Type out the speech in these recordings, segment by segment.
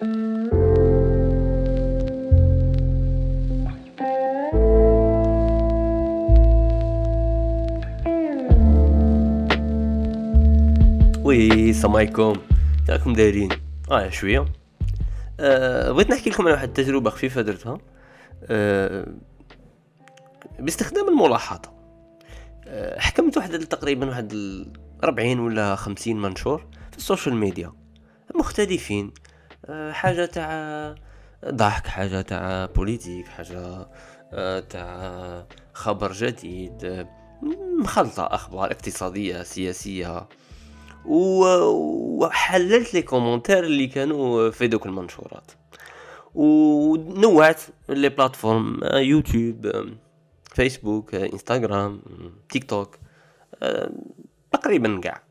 وي السلام عليكم. راكم دايرين؟ آه شوية. أه بغيت نحكي لكم على واحد التجربه خفيفة درتها. أه باستخدام الملاحظة. أه حكمت واحد تقريبا واحد 40 ولا 50 منشور في ال social media. مختلفين. حاجة تاع ضحك حاجة تاع politique حاجة أه تاع خبر جديد مخلطة أخبار اقتصادية سياسية. وحللت les commentaires اللي كانوا في دوك المنشورات. ونوعت les plateformes يوتيوب فيسبوك إنستغرام تيك توك تقريبا كاع.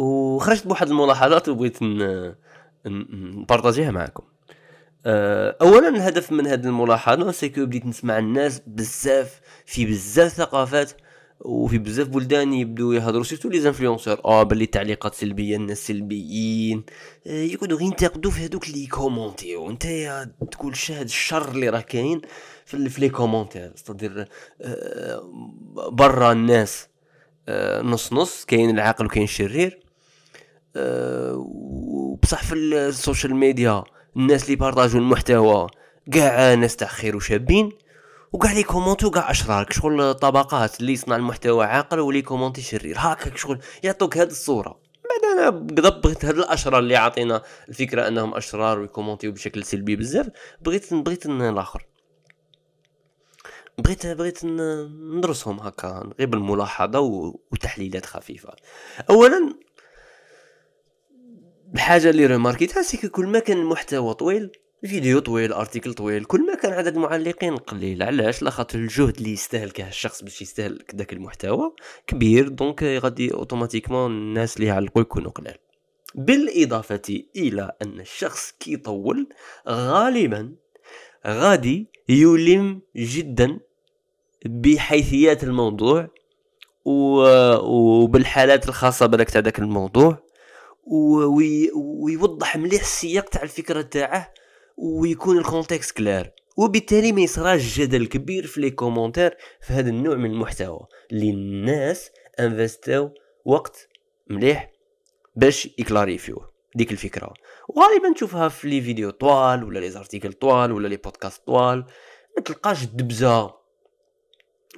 وخرجت بواحد الملاحظات وبغيت نبارطاجيها معكم اولا الهدف من هذه الملاحظة c'est que بديت نسمع الناس بزاف في بزاف ثقافات وفي بزاف بلدان يبدو يهضروا surtout les influenceurs آه باللي تعليقات سلبية الناس سلبيين. آه غير ينتقدوا في هذوك اللي كومونتيو. انت تقول شاهد الشر اللي راه كاين في, les commentaires c'est-à-dire آه برا الناس. آه نص نص كاين العاقل وكاين الشرير. آه وبصح في ال social media الناس اللي بارطاجوا المحتوى كاع ناس تاع خير وشابين وكاع لي كومونتو كاع أشرار شغل طبقات اللي يصنع المحتوى عاقل واللي كومونتي شرير. هكاك شغل يعطوك هذه الصورة. بعد أنا بغيت بغيت هاد الأشرار اللي عاطينا الفكرة أنهم أشرار ويكومونتيو بشكل سلبي بزاف بغيت بغيت الآخر بغيت بغيت ندرسهم هكا غير بالملاحظة وتحليلات خفيفة. اولا الحاجة اللي ريماركيتها c'est كل ما كان المحتوى طويل فيديو طويل article طويل كل ما كان عدد المعلقين قليل. علاش؟ لاخاطر الجهد اللي يستهلكه الشخص باش يستهلك داك المحتوى كبير donc غادي automatiquement الناس اللي يعلقوا يكونوا قلال. بالإضافة إلى أن الشخص كي يطول غالبا غادي يلم جدا بحيثيات الموضوع وبالحالات الخاصة بذاك تاع ذاك الموضوع. ويوضح مليح السياق تاع الفكرة تاعه ويكون ال contexte clair. وبالتالي ما يصراش جدل كبير في les commentaires في هذا النوع من المحتوى. اللي الناس انفستاو وقت مليح باش يكلاريفيوه ديك الفكرة. وغالبا تشوفها في les vidéos طوال ولا les articles طوال ولا les podcasts طوال. ما تلقاش الدبزة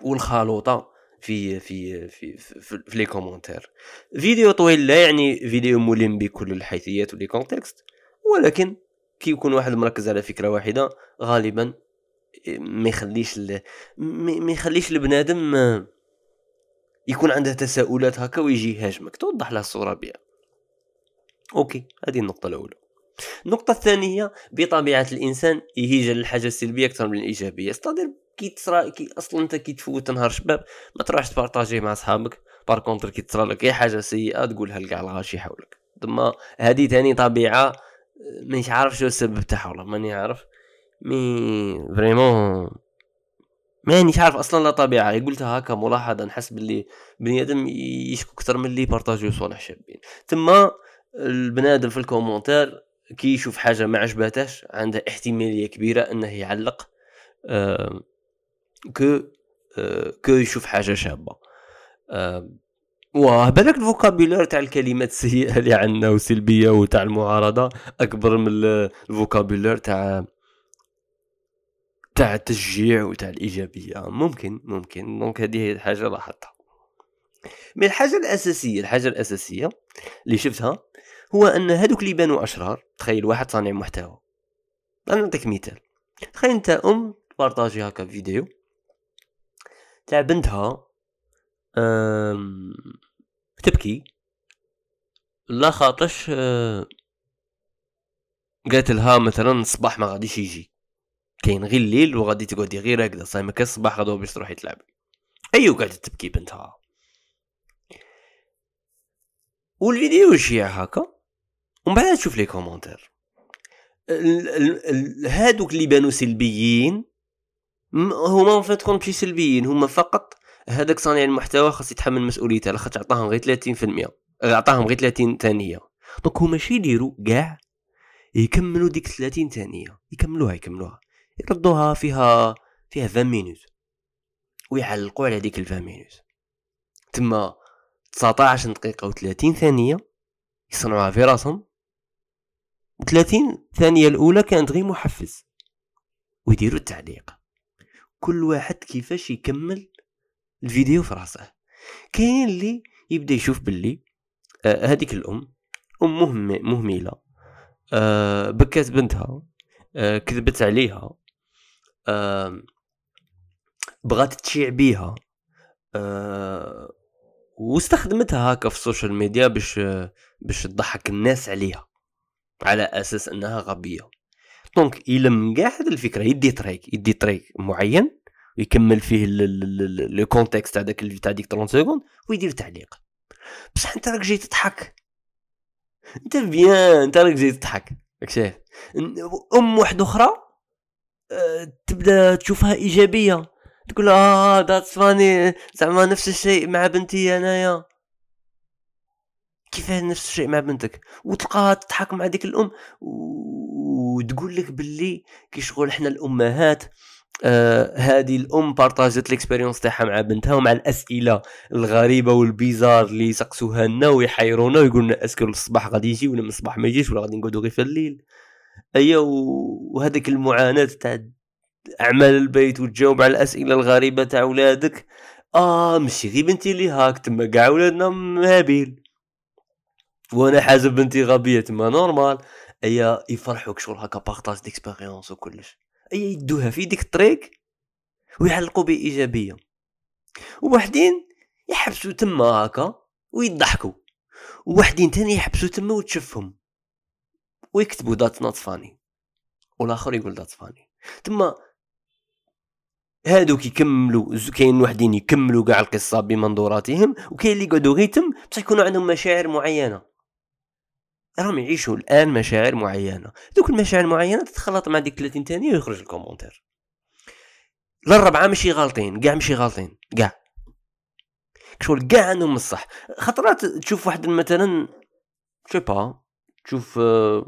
والخلوطة في في في في, في, les commentaires فيديو طويل لا يعني فيديو ملم بكل الحيثيات و le contexte ولكن كي يكون واحد مركز على فكرة واحدة غالبا ما يخليش ما يخليش البنادم يكون عنده تساؤلات هكا ويجي يهاجمك. توضح له الصورة بها OK هذه النقطة الأولى. النقطة الثانية بطبيعة الإنسان يهيج للحاجة السلبية أكثر من الإيجابية. c'est-à-dire كي تصرا كي أصلا أنت كي تفوت نهار شباب ما تروحش تبارطاجي مع صحابك par contre كي تصرا لك أي حاجة سيئة تقولها لكاع الغاشي حولك ثم هذه ثاني طبيعة مانيش عارف شو السبب تاعها والله ماني عارف. mais vraiment مانيش عارف أصلا لا طبيعة. قلتها هكا ملاحظة نحس باللي بني آدم يشكو أكثر من اللي بارطاجيو صوالح شابين. تما البنادم في ال commentaire كي يشوف حاجة ما عجباتهش عنده احتمالية كبيرة إنه يعلق. آه كو آه كو يشوف حاجة شابة. آه واه بالك ال vocabulaire تاع الكلمات السيئة اللي عندنا وسلبيه وتاع المعارضة أكبر من ال vocabulaire تاع تاع التشجيع وتاع الإيجابية. ممكن ممكن. donc هذه هي الحاجة لاحظتها. من الحاجة الأساسية الحاجة الأساسية اللي شفتها هو أن هذوك اللي بانوا أشرار تخيل واحد صانع محتوى. أنا نعطيك مثال. تخيل أنت أم بارطاجي هكا فيديو تاع بنتها تبكي. لا خاطرش آه، قالت لها مثلا الصباح ما غاديش يجي. كاين غير الليل وغادي تقعدي غير هكذا صايمة كان الصباح غدوة باش تروحي تلعبي. ايوا قاعدة تبكي بنتها. والفيديو يشيع هكا. ومن بعد تشوف les commentaires هادوك اللي بانوا سلبيين هما fin de compte سلبيين هما فقط هذاك صانع المحتوى خاص يتحمل مسؤوليته لاخاطش عطاهم غير 30% عطاهم غير 30 ثانية. donc هما شي يديروا كاع يكملوا ديك 30 ثانية يكملوها يكملوها يردوها فيها فيها 20 minutes ويعلقوا على ديك ال 20 minutes. تما 19 دقيقة و30 ثانية يصنعوها في راسهم و 30 ثانية الأولى كانت غير محفز ويديروا التعليق. كل واحد كيفاش يكمل الفيديو في راسه. كاين اللي يبدا يشوف باللي آه هذيك الأم أم مهملة آه بكات بنتها آه كذبت عليها آه بغات تشيع بيها آه واستخدمتها هكا في السوشيال ميديا باش باش تضحك الناس عليها على أساس إنها غبية. donc يلم كاع هذه الفكرة يدي طريق يدي طريق معين ويكمل فيه le contexte داك تاع ديك 30 secondes ويدير تعليق. بصح أنت راك جاي تضحك. أنت bien أنت راك جاي تضحك. راك شايف؟ أم واحدة أخرى أه تبدا تشوفها إيجابية. تقول آه that's funny زعما نفس الشيء مع بنتي أنايا. كيف نفس الشيء مع بنتك؟ وتلقاها تضحك مع ديك الأم وتقول لك باللي كي شغل حنا الأمهات آه هذه الأم بارطاجت l'expérience تاعها مع بنتها ومع الأسئلة الغريبة وال bizarres اللي يسقسوها لنا ويحيرونا ويقول لنا est-ce que الصباح غادي يجي ولا من الصباح ما يجيش ولا غادي نقعدوا غير في الليل. ايا وهذيك المعاناة تاع أعمال البيت وتجاوب على الأسئلة الغريبة تاع ولادك. آه ماشي غير بنتي اللي هاك تما كاع ولادنا مهابيل. وأنا حاسب بنتي غبية تما normal. ايا يفرحوك شغل هكا partage d'expérience وكلش. ايا يدوها في ديك الطريق ويعلقوا بإيجابية. وواحدين يحبسوا تما هكا ويضحكوا. وواحدين تاني يحبسوا تما وتشفهم ويكتبوا that's not funny والآخر يقول that's funny تما هادوك يكملوا كاين وحدين يكملوا كاع القصة بمنظوراتهم وكاين اللي يقعدوا غير تم بصح يكونوا عندهم مشاعر معينة. راهم يعيشوا الآن مشاعر معينة. دوك المشاعر المعينة تتخلط مع ديك 30 ثانية ويخرج ال commentaire. الربعه ماشي غالطين كاع ماشي غالطين كاع شغل كاع عندهم الصح خطرات تشوف واحد مثلا شو با تشوف آه،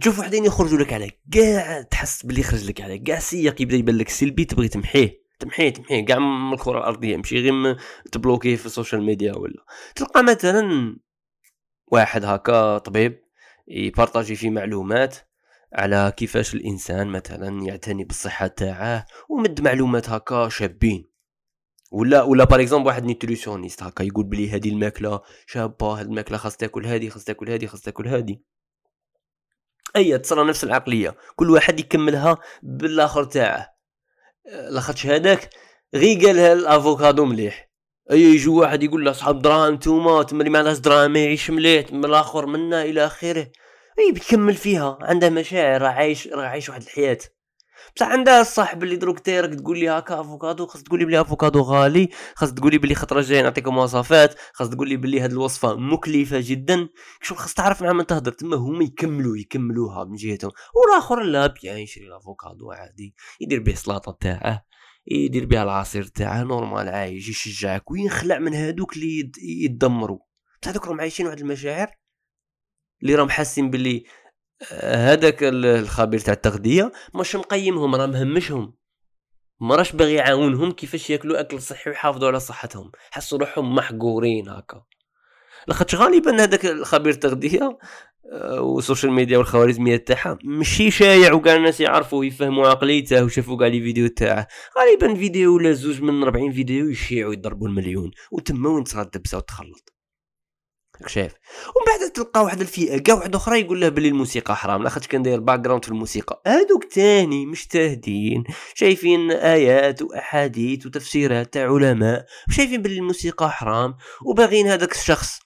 تشوف وحدين يخرجوا لك على كاع تحس باللي يخرج لك على كاع سياق يبدا يبان لك سلبي تبغي تمحيه تمحيه تمحيه. كاع من الكرة الأرضية ماشي غير تبلوكيه في السوشيال ميديا ولا. تلقى مثلا واحد هكا طبيب يبارطاجي فيه معلومات على كيفاش الإنسان مثلا يعتني بالصحة تاعه ومد معلومات هكا شابين. ولا ولا par exemple واحد nutritionniste هكا يقول بلي هذه الماكلة شابة هذه الماكلة خاص تاكل هذه خاص تاكل هذه خاص تاكل هذه أي تصرى نفس العقلية. كل واحد يكملها بالآخر تاعه. لاخاطش هذاك غي قالها الأفوكادو مليح. أي يجي واحد يقول له صحاب دراهم نتوما تما اللي ما دراهم ما يعيش مليح تما الآخر منا إلى آخره. أي بيكمل فيها عنده مشاعر راه عايش راه عايش واحد الحياة. بصح عندها الصاحب اللي دروك تيرك تقول لي هكا أفوكادو خاص تقول لي بلي أفوكادو غالي خاص تقول لي بلي خطرة جاية نعطيكم وصفات خاص تقول لي بلي هذه الوصفة مكلفة جدا. شو خاص تعرف مع من تهضر تما هما يكملوا يكملوها من جهتهم. والآخر لا بيان يشري الافوكادو عادي يدير به السلطة تاعه يدير بها العصير تاعه normal عايش يشجعك وينخلع من هادوك اللي يدمروا بصح هذوك راهم عايشين واحد المشاعر اللي راهم حاسين باللي هذاك الخبير تاع التغذية مش مقيمهم راه مهمشهم. ما راش باغي يعاونهم كيفاش ياكلوا أكل صحي ويحافظوا على صحتهم. حسوا روحهم محقورين هكا. لاخاطش غالبا هذاك الخبير التغذية آه، وال social media والخوارزميات تاعها. ماشي شايع وكاع الناس يعرفوا ويفهموا عقليته وشافوا كاع les vidéos تاعه. غالبا فيديو ولا زوج من 40 فيديو يشيعوا يضربوا المليون. وتما وين تصرا العفسة وتخلط؟ شايف. ومن بعد تلقى واحد الفئة كاع واحد أخرى يقول له بلي الموسيقى حرام لاخاطش كان داير background في الموسيقى. هادوك تاني مجتهدين شايفين آيات وأحاديث وتفسيرات تاع علماء وشايفين بلي الموسيقى حرام. وباغيين هذاك الشخص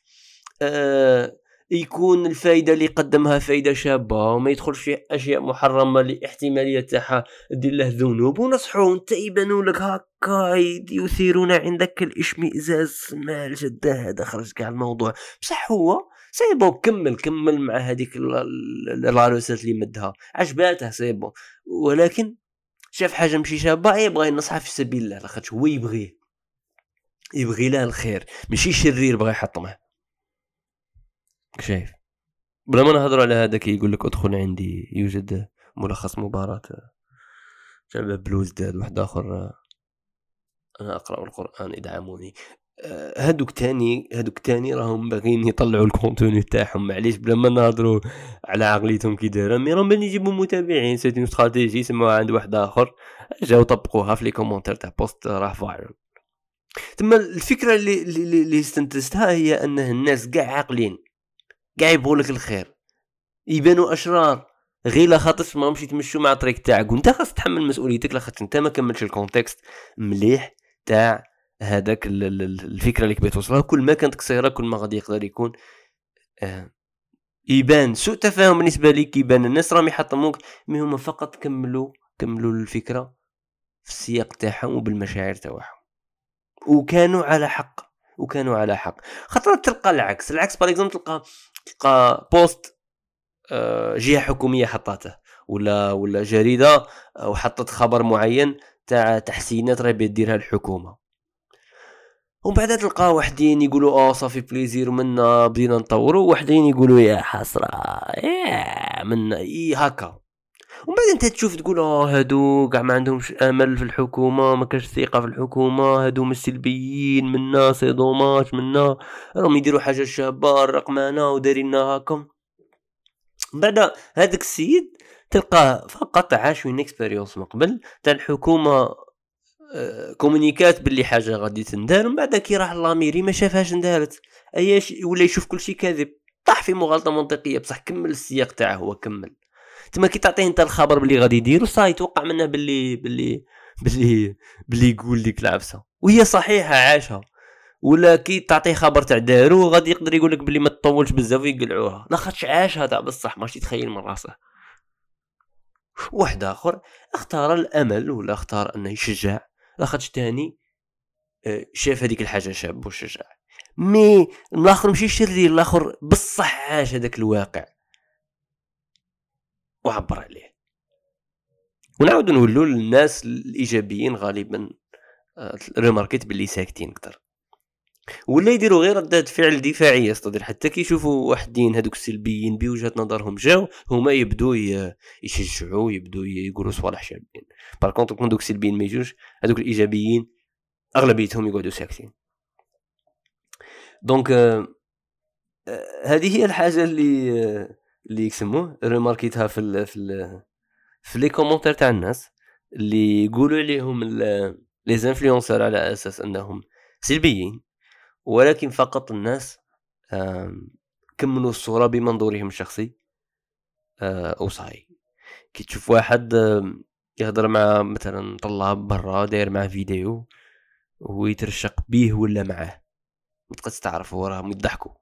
آه يكون الفائده اللي قدمها فائده شابة وما يدخلش في أشياء محرمة لاحتمالية تاعها دير له ذنوب. ونصحوه انت يبانوا لك هكا يثيرون عندك الإشمئزاز. ما الجده هذا خرج كاع الموضوع. بصح هو سيبو كمل كمل مع هذيك العروسات اللي مدها. عجباته سيبو ولكن شاف حاجة ماشي شابة يبغى ينصحها في سبيل الله لاخاطش هو يبغيه. يبغي له الخير. ماشي شرير بغى يحطمه. شايف. بلا ما نهضروا على هذاك يقول لك أدخل عندي يوجد ملخص مباراة. جاب بلوز ديال واحد آخر أنا أقرأ القرآن ادعموني هادوك تاني هادوك تاني راهم باغيين يطلعوا الكونتوني تاعهم. معليش بلا ما نهضروا على عقليتهم كي دايرة mais راهم باغيين يجيبوا متابعين. cette stratégie سموها عند واحد آخر. جاو طبقوها في les commentaires تاع post راه viral تما الفكرة اللي, اللي استنتجتها هي أنه الناس كاع عاقلين. كاع يبغوا لك الخير. يبانوا أشرار. غير لا خاطرش ما مشيت يتمشوا مع الطريق تاعك. وانت خاص تحمل مسؤوليتك لاخاطش انت ما كملتش ال contexte مليح تاع هذاك الفكرة اللي كبغيت توصلها كل ما كانت قصيرة كل ما غادي يقدر يكون آه يبان. سوء تفاهم بالنسبة ليك يبان. الناس راهم يحطموك مي هما فقط كملوا كملوا الفكرة في السياق تاعهم وبالمشاعر تاعهم. وكانوا على حق. وكانوا على حق. خاطر تلقى العكس. العكس باغ تلقى تلقى بوست آه، جهة حكومية حطاته ولا ولا جريدة وحطت خبر معين تاع تحسينات راه ديرها الحكومة. ومن بعد تلقى وحدين يقولوا آه ça fait plaisir منا بدينا نطوروا. وحدين يقولوا يا حسرة يا منا إي هكا. ومن بعد انت تشوف تقول آه هادو كاع ما عندهمش أمل في الحكومة ما كاش ثقة في الحكومة هادو سلبيين منا c'est dommage منا راهم يديروا حاجة شابة رقمنة ودارينا هاكا بعد هذاك السيد تلقاه فقط عاش une expérience من قبل. تاع الحكومة آه، communiqua ت باللي حاجة غادي تندار من بعد كي راح la mairie ما شافهاش ندارت أياش ولا يشوف كل شيء كاذب. طاح في مغالطة منطقية بصح كمل السياق تاعه هو كمل. تما كي تعطيه انت الخبر باللي غادي يديرو صاي توقع منه باللي باللي باللي باللي يقول ديك العفسة وهي صحيحة عاشها. ولا كي تعطيه خبر تاع دارو غادي يقدر يقول لك بلي ما تطولش بزاف ويقلعوها. لاخاطش عاشها تاع بصح ماشي تخيل من راسه واحد آخر اختار الأمل ولا اختار انه يشجع. لاخاطش تاني آه، شاف هذيك الحاجة شاب وشجع. مي الآخر ماشي شرير الآخر بصح عاش هذاك الواقع. وعبر عليه. ونعاود نولوا للناس الإيجابيين غالبا آه، ريماركيت باللي ساكتين أكثر ولا يديروا غير ردات فعل دفاعية استدير حتى كي يشوفوا وحدين هذوك السلبيين بوجهة نظرهم جاو هما يبدو يشجعوا يبدو يقولوا صوالح شابين. par contre كون دوك السلبيين ما يجوش هذوك الإيجابيين أغلبيتهم يقعدوا ساكتين. donc آه، آه، هذه هي الحاجة اللي آه، اللي يسموه remarqué تها في ال في ال في les commentaires تاع الناس اللي يقولوا عليهم les influenceurs على أساس أنهم سلبيين ولكن فقط الناس كملوا الصورة بمنظورهم الشخصي آه، وصاي. كي تشوف واحد يهضر مع مثلا طلاب برا داير معاه فيديو ويترشق بيه ولا معاه متقدش تعرف هو راهم يضحكوا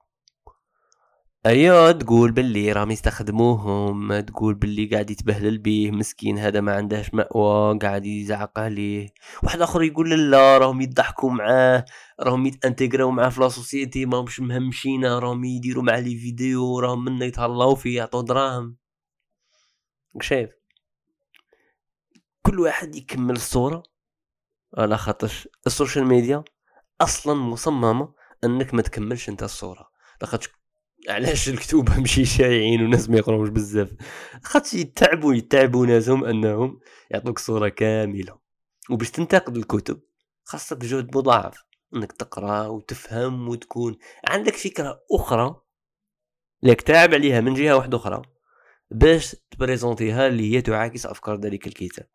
ايوا تقول باللي راهم يستخدموهم تقول باللي قاعد يتبهلل بيه مسكين هذا ما عندهش مأوى قاعد يزعق عليه. واحد آخر يقول لا راهم يضحكوا معاه راهم يت intégra او معاه في la société ما همش مهمشينا راهم يديروا مع les vidéos راهم منا يتهلاو فيه يعطوا دراهم. شايف. كل واحد يكمل الصورة على خاطرش ال social media أصلا مصممة إنك ما تكملش أنت الصورة. لاخاطش علاش الكتوبة ماشي شايعين والناس ما يقراوش بزاف؟ خاطش يتعبوا يتعبوا ناسهم أنهم يعطوك صورة كاملة. وباش تنتقد الكتب خاصك جهد مضاعف إنك تقرأ وتفهم وتكون. عندك فكرة أخرى لك تعب عليها من جهة واحدة أخرى باش تبريزونتيها اللي هي تعاكس أفكار ذلك الكتاب.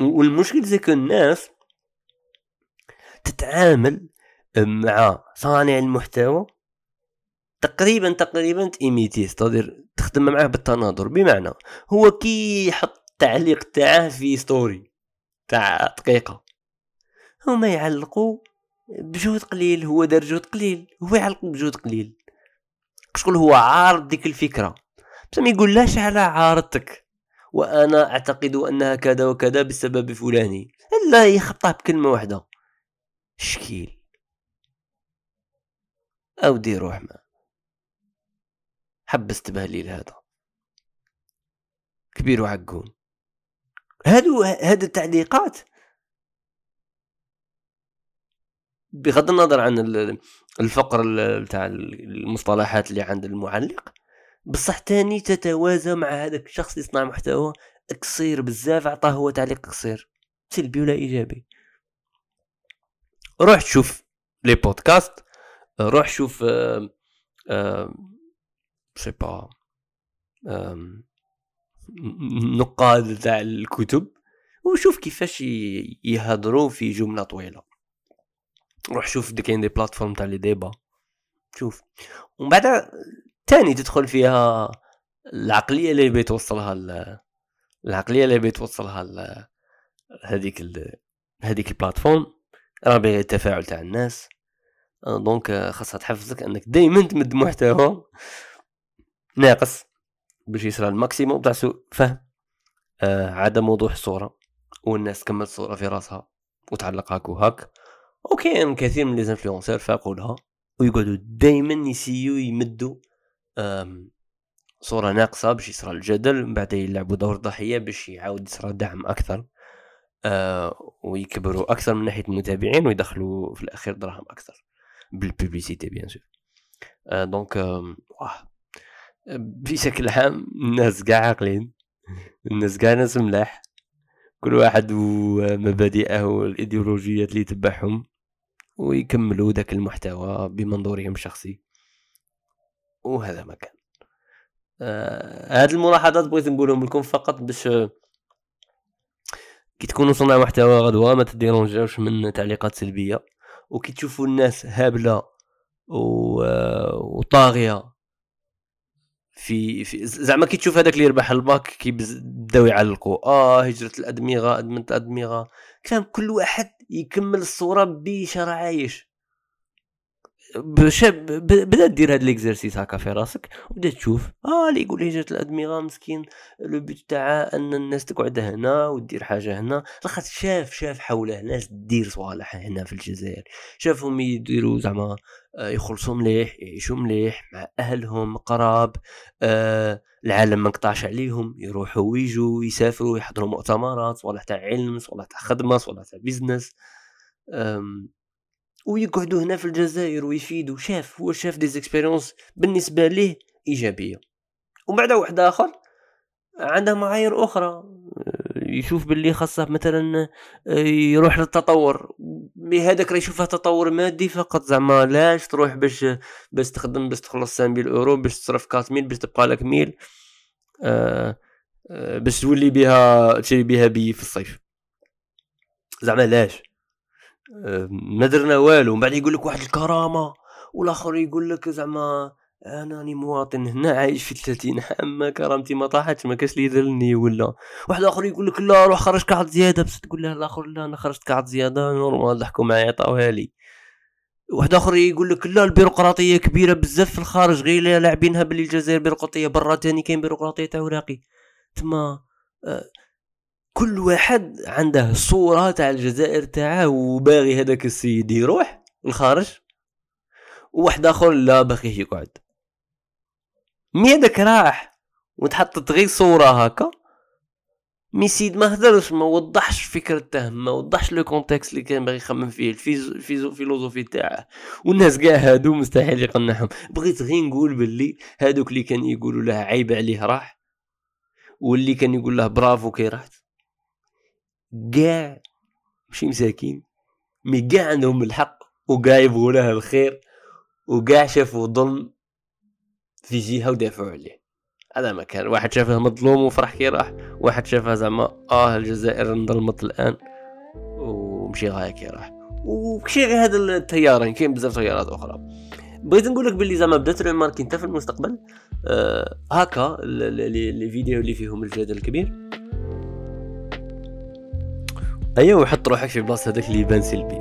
والمشكل زي الناس تتعامل مع صانع المحتوى تقريبا تقريبا تيميتي تقدر تخدم معاه بالتناظر. بمعنى هو كي يحط التعليق تاعه في story تاع دقيقة. هما يعلقوا بجهد قليل هو دار جهد قليل هو يعلق بجهد قليل. شغل هو؟ عارض ديك الفكرة. بس ما يقولهاش على عارضتك. وأنا أعتقد أنها كذا وكذا بسبب فلاني. لا يخطاه بكلمة واحدة. شكيل. أو دير روح ما. حبس تبهليل هذا كبير وعقون هادو هاد التعليقات. بغض النظر عن الفقر تاع المصطلحات اللي عند المعلق بصح تاني تتوازى مع هذاك الشخص اللي يصنع محتوى قصير بزاف عطاه هو تعليق قصير. سلبي ولا إيجابي. روح شوف les podcasts روح شوف sais pas نقاد تاع الكتب وشوف كيفاش يهضروا في جملة طويلة. روح شوف دي كاين des plateformes تاع les débats. شوف. ومن بعد تاني تدخل فيها العقلية اللي بغيت توصلها العقلية اللي بغيت توصلها هذيك هذيك ال plateforme. راه التفاعل تاع الناس. donc خاصها تحفزك أنك دائما تمد محتوى ناقص باش يصرى ال maximum تاع سوء فهم. آه عدم وضوح الصورة والناس تكمل الصورة في راسها وتعلق هاك وهاك. وكاين كثير من les influenceurs فاقوا لها ويقعدوا دائما يسيو يمدوا صورة ناقصة باش يصرى الجدل من بعد يلعبوا دور ضحية باش يعاود يصرى دعم أكثر. آه ويكبروا أكثر من ناحية المتابعين ويدخلوا في الأخير دراهم أكثر. بال publicité bien sûr آه donc آه بشكل عام الناس قاع عاقلين. الناس قاع ناس ملاح. كل واحد ومبادئه والإيديولوجيات اللي يتبعهم ويكملوا ذاك المحتوى بمنظورهم الشخصي. وهذا ما كان. آه هاد الملاحظات بغيت نقولهم لكم فقط باش كي تكونوا صناع محتوى غدوة ما ت dérange اوش من تعليقات سلبية. وكي تشوفوا الناس هابلة. وطاغية في, في زعما كي تشوف هذاك اللي يربح الباك كيبداو يعلقوا آه هجرة الأدمغة ادمنه الادمغه كان كل واحد يكمل الصورة بشرع بدا دير هاد l'exercice هكا في راسك وبدا تشوف. آه اللي يقول هجره الأدمغة مسكين. لو بيت تاعها أن الناس تقعد هنا ودير حاجة هنا. لاخاطر شاف شاف حوله ناس دير صوالح هنا في الجزائر. شافهم يديروا زعما آه، يخلصوا مليح يعيشوا مليح مع أهلهم قراب. آه العالم ما انقطعش عليهم يروحوا ويجوا يسافروا يحضروا مؤتمرات صوالح تاع علم صوالح تاع خدمة صوالح تاع بيزنس ويقعدوا هنا في الجزائر ويفيدوا. شاف هو شاف des expériences بالنسبة ليه إيجابية. ومن بعد واحد آخر عنده معايير أخرى. يشوف باللي خاصه مثلا يروح للتطور. هذاك راه يشوفها تطور مادي فقط زعما لاش تروح باش باش تخدم باش تخلص 5000 أورو باش تصرف 4000 باش تبقى لك mille. آه آه باش تولي بها تشري بها بي في الصيف. زعما لاش ما درنا والو من بعد يقول لك واحد الكرامة والآخر يقول لك زعما أنا راني مواطن هنا عايش في 30 عام كرامتي ما طاحتش ما كاش اللي يدلني ولا. واحد آخر يقول لك لا روح خرج كعض زيادة بس تقول له الآخر لا أنا خرجت كعض زيادة normal ضحكوا معايا عطاوها لي. واحد آخر يقول لك لا البيروقراطية كبيرة بزاف في الخارج غير لاعبينها باللي الجزائر بيروقراطية برا تاني كاين بيروقراطية تاع وراقي تما آه كل واحد عنده صورة تاع الجزائر تاعه وباغي هذاك السيد يروح الخارج وواحد آخر لا باغي يقعد mais هذاك راح وتحطت غير صورة هكا. mais سيد ما هدرش ما وضحش فكرته ما وضحش le contexte اللي كان باغي يخمم فيه ال philosophie تاعه. والناس كاع هادو مستحيل يقنعهم. بغيت غير نقول باللي هادوك اللي كان يقولوا له عيب عليه راح واللي كان يقول له برافو كي رحت. كاع ماشي مساكين مي كاع عندهم الحق وكاع يبغوا له الخير وكاع شافوا ظلم في جهه ودافعوا عليه. هذا ما كان. واحد شافه مظلوم وفرح كي راح واحد شافها زعما آه الجزائر انظلمت الآن ومشي غاية كي راح. وكشي غير هذا التيارين كاين بزاف تيارات أخرى. بغيت نقول لك باللي زعما بدات ريماركي انت في المستقبل آه هكا لي فيديو اللي فيهم الجدل الكبير. ايوا وحط روحك في بلاصة هذاك اللي يبان سلبي.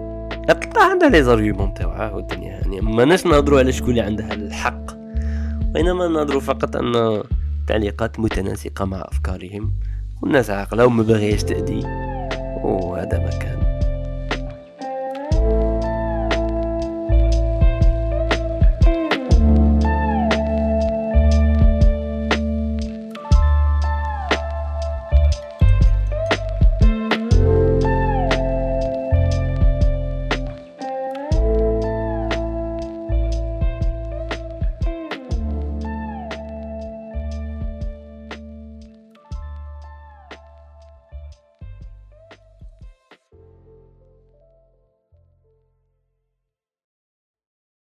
اطلع عندها لي زارجيومون تاعها والدنيا يعني ماناش نهضروا على شكون اللي عندها الحق. بينما نهضروا فقط أن تعليقات متناسقة مع أفكارهم والناس عاقلة وما باغياش تأذي وهذا ما كان.